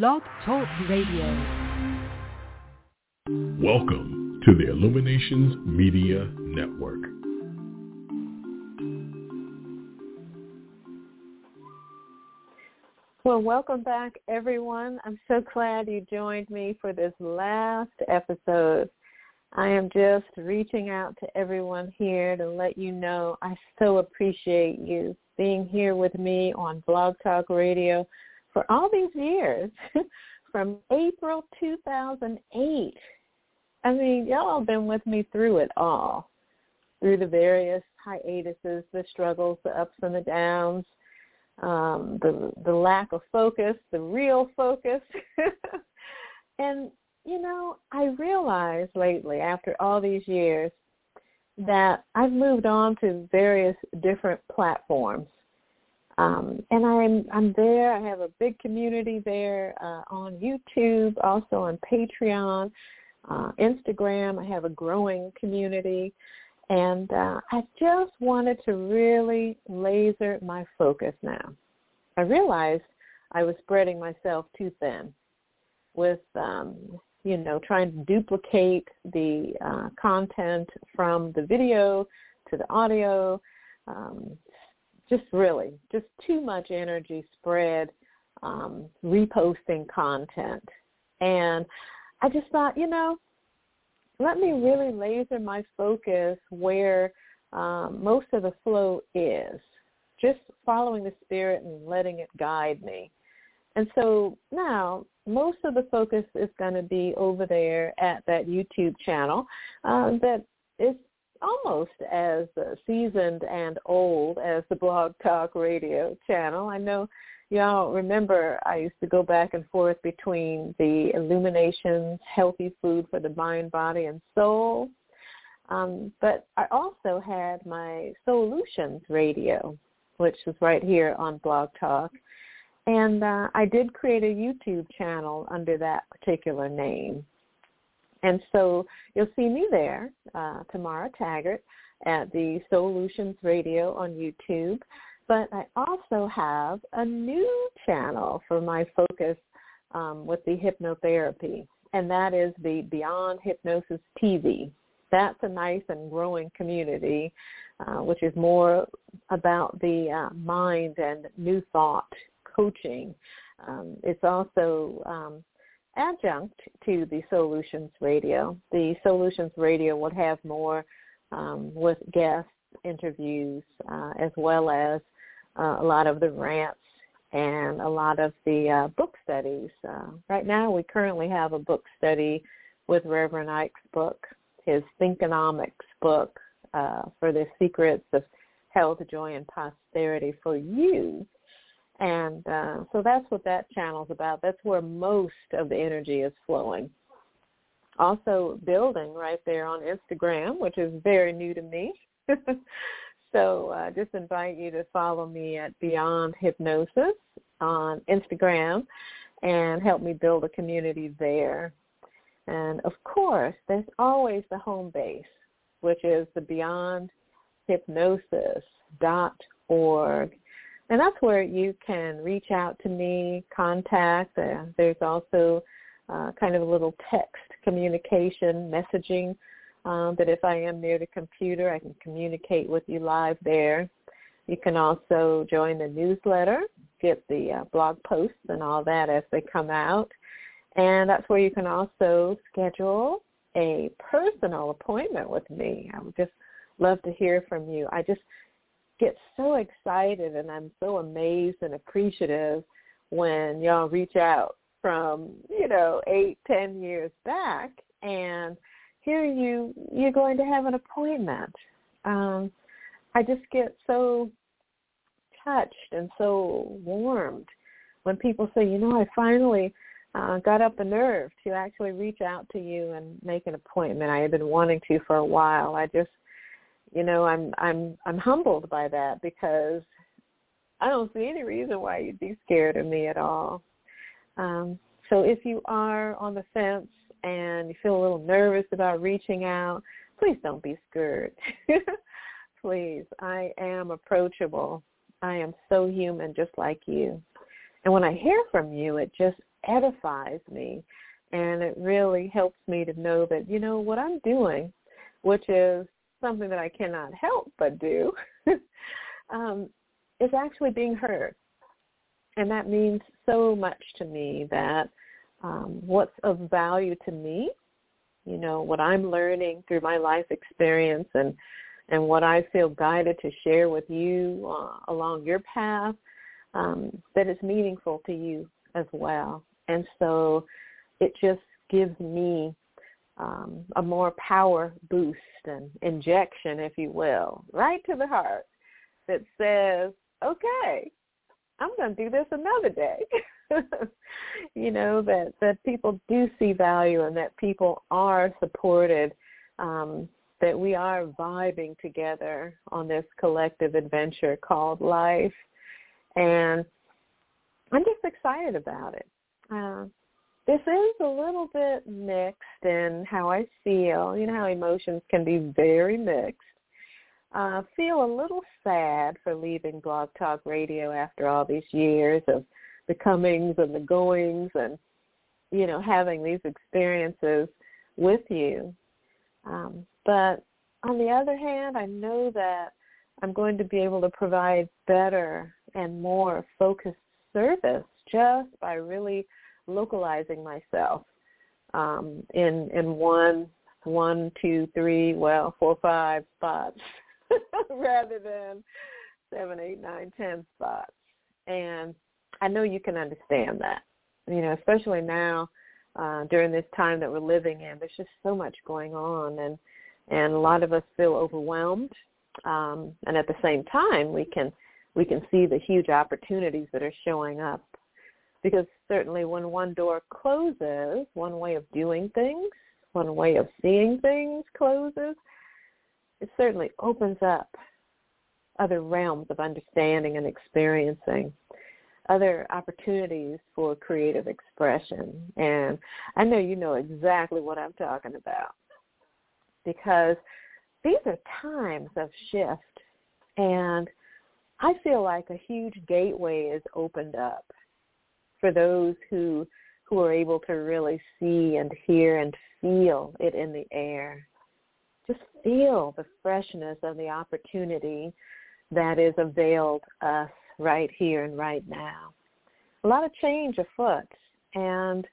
Blog Talk Radio. Welcome to the Illuminations Media Network. Well, welcome back, everyone. I'm so glad you joined me for this last episode. I am just reaching out to everyone here to let you know I so appreciate you being here with me on Blog Talk Radio for all these years, from April 2008. I mean, y'all have been with me through it all, through the various hiatuses, the struggles, the ups and the downs, um, the the lack of focus, the real focus. and you know, I realized lately, after all these years, that I've moved on to various different platforms. Um, and I'm I'm there. I have a big community there uh, on YouTube, also on Patreon, uh, Instagram. I have a growing community, and uh, I just wanted to really laser my focus now. I realized I was spreading myself too thin with um, you know, trying to duplicate the uh, content from the video to the audio. Um, just really, just too much energy spread um, reposting content. And I just thought, you know, let me really laser my focus where um, most of the flow is, just following the spirit and letting it guide me. And so now most of the focus is going to be over there at that YouTube channel uh, that is almost as uh, seasoned and old as the Blog Talk Radio channel. I know y'all remember I used to go back and forth between the Illuminations, Healthy Food for the Mind, Body, and Soul. Um, but I also had my Soulutions Radio, which is right here on Blog Talk. And uh, I did create a YouTube channel under that particular name. And so you'll see me there, uh, Tamara Taggart, at the Soulutions Radio on YouTube. But I also have a new channel for my focus um, with the hypnotherapy, and that is the Beyond Hypnosis TV. That's a nice and growing community, uh, which is more about the uh, mind and new thought coaching. Um, it's also um, adjunct to the Soulutions Radio. The Soulutions Radio would have more um, with guest interviews uh, as well as uh, a lot of the rants and a lot of the uh, book studies. Uh, right now we currently have a book study with Reverend Ike's book, his Thinkonomics book uh, for the secrets of health, joy, and prosperity for you. And uh, so that's what that channel's about. That's where most of the energy is flowing. Also building right there on Instagram, which is very new to me. so uh, just invite you to follow me at Beyond Hypnosis on Instagram and help me build a community there. And of course, there's always the home base, which is the beyondhypnosis.org and that's where you can reach out to me, contact. Uh, there's also uh, kind of a little text communication, messaging um, that if I am near the computer, I can communicate with you live there. You can also join the newsletter, get the uh, blog posts and all that as they come out. And that's where you can also schedule a personal appointment with me. I would just love to hear from you. I just get so excited and I'm so amazed and appreciative when y'all reach out from, you know, eight, ten years back and here you you're going to have an appointment. Um, I just get so touched and so warmed when people say, you know, I finally uh, got up the nerve to actually reach out to you and make an appointment. I had been wanting to for a while. I just you know, I'm I'm I'm humbled by that because I don't see any reason why you'd be scared of me at all. Um, so if you are on the fence and you feel a little nervous about reaching out, please don't be scared. please, I am approachable. I am so human just like you. And when I hear from you, it just edifies me and it really helps me to know that, you know, what I'm doing, which is something that I cannot help but do, um, is actually being heard. And that means so much to me that um, what's of value to me, you know, what I'm learning through my life experience and and what I feel guided to share with you uh, along your path, um, that is meaningful to you as well. And so it just gives me um, a more power boost and injection, if you will, right to the heart that says, okay, I'm going to do this another day. you know, that, that people do see value and that people are supported, um, that we are vibing together on this collective adventure called life. And I'm just excited about it. Uh, this is a little bit mixed in how I feel. You know how emotions can be very mixed. Uh, feel a little sad for leaving Blog Talk Radio after all these years of the comings and the goings and, you know, having these experiences with you. Um, but on the other hand, I know that I'm going to be able to provide better and more focused service just by really localizing myself um, in in one, one, two, three, well, four, five spots rather than seven, eight, nine, ten spots. And I know you can understand that. You know, especially now uh, during this time that we're living in, there's just so much going on, and and a lot of us feel overwhelmed. Um, and at the same time, we can we can see the huge opportunities that are showing up because certainly when one door closes, one way of doing things, one way of seeing things closes, it certainly opens up other realms of understanding and experiencing, other opportunities for creative expression. And I know you know exactly what I'm talking about because these are times of shift and I feel like a huge gateway is opened up for those who who are able to really see and hear and feel it in the air. Just feel the freshness of the opportunity that is availed us right here and right now. A lot of change afoot. And,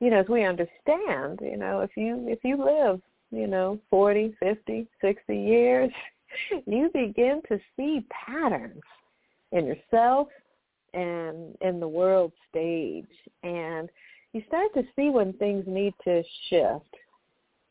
you know, as we understand, you know, if you if you live, you know, 40, 50, 60 years, you begin to see patterns in yourself, and in the world stage. And you start to see when things need to shift.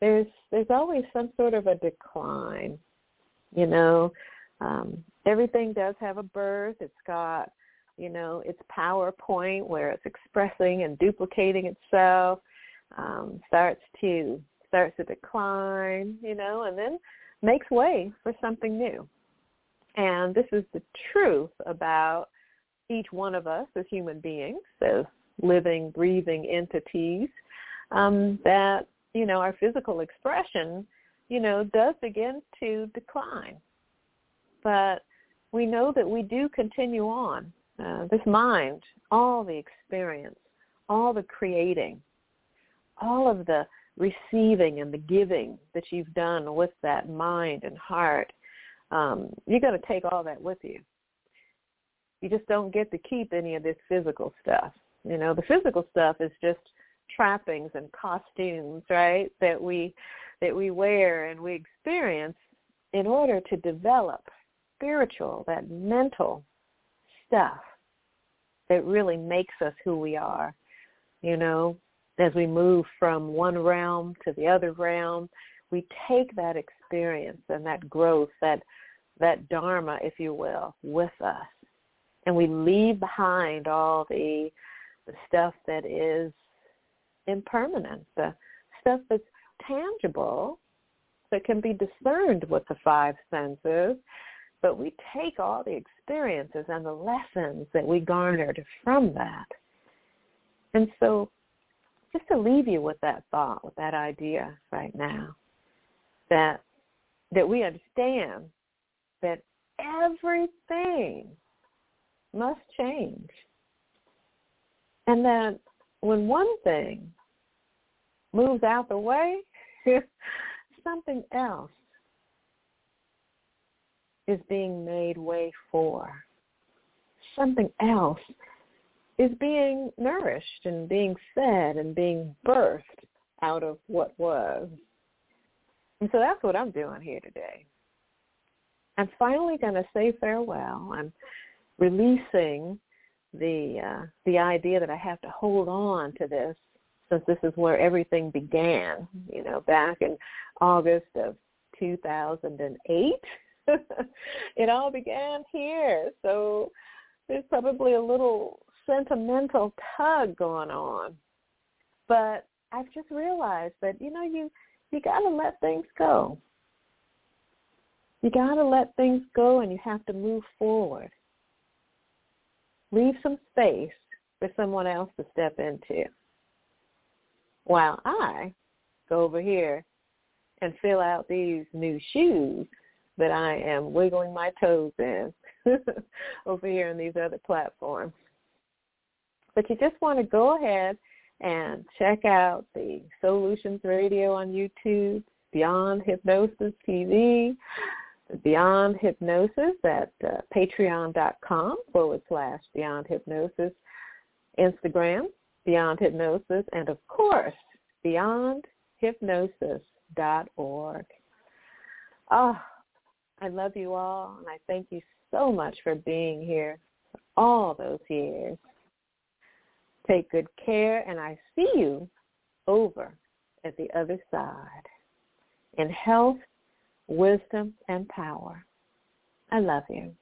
There's there's always some sort of a decline you know. Um everything does have a birth. It's got you know its powerpoint where it's expressing and duplicating itself um starts to starts to decline you know and then makes way for something new. And this is the truth about each one of us as human beings, as living, breathing entities, um, that, you know, our physical expression, you know, does begin to decline. But we know that we do continue on. Uh, this mind, all the experience, all the creating, all of the receiving and the giving that you've done with that mind and heart, um, you're going to take all that with you you just don't get to keep any of this physical stuff. You know, the physical stuff is just trappings and costumes, right? That we that we wear and we experience in order to develop spiritual, that mental stuff that really makes us who we are. You know, as we move from one realm to the other realm, we take that experience and that growth, that that dharma, if you will, with us and we leave behind all the the stuff that is impermanent, the stuff that's tangible, that can be discerned with the five senses, but we take all the experiences and the lessons that we garnered from that. And so just to leave you with that thought, with that idea right now, that that we understand that everything must change. And that when one thing moves out the way, something else is being made way for. Something else is being nourished and being fed and being birthed out of what was. And so that's what I'm doing here today. I'm finally going to say farewell. I'm releasing the uh, the idea that I have to hold on to this since this is where everything began, you know, back in August of 2008. it all began here. So there's probably a little sentimental tug going on. But I've just realized that, you know, you you got to let things go. You got to let things go and you have to move forward. Leave some space for someone else to step into. While I go over here and fill out these new shoes that I am wiggling my toes in over here on these other platforms. But you just want to go ahead and check out the Soulutions Radio on YouTube, Beyond Hypnosis TV, Beyond Hypnosis at uh, patreon.com forward slash Beyond Hypnosis, Instagram, Beyond Hypnosis, and of course, beyondhypnosis.org. Oh, I love you all, and I thank you so much for being here all those years. Take good care, and I see you over at the other side in health, wisdom, and power. I love you.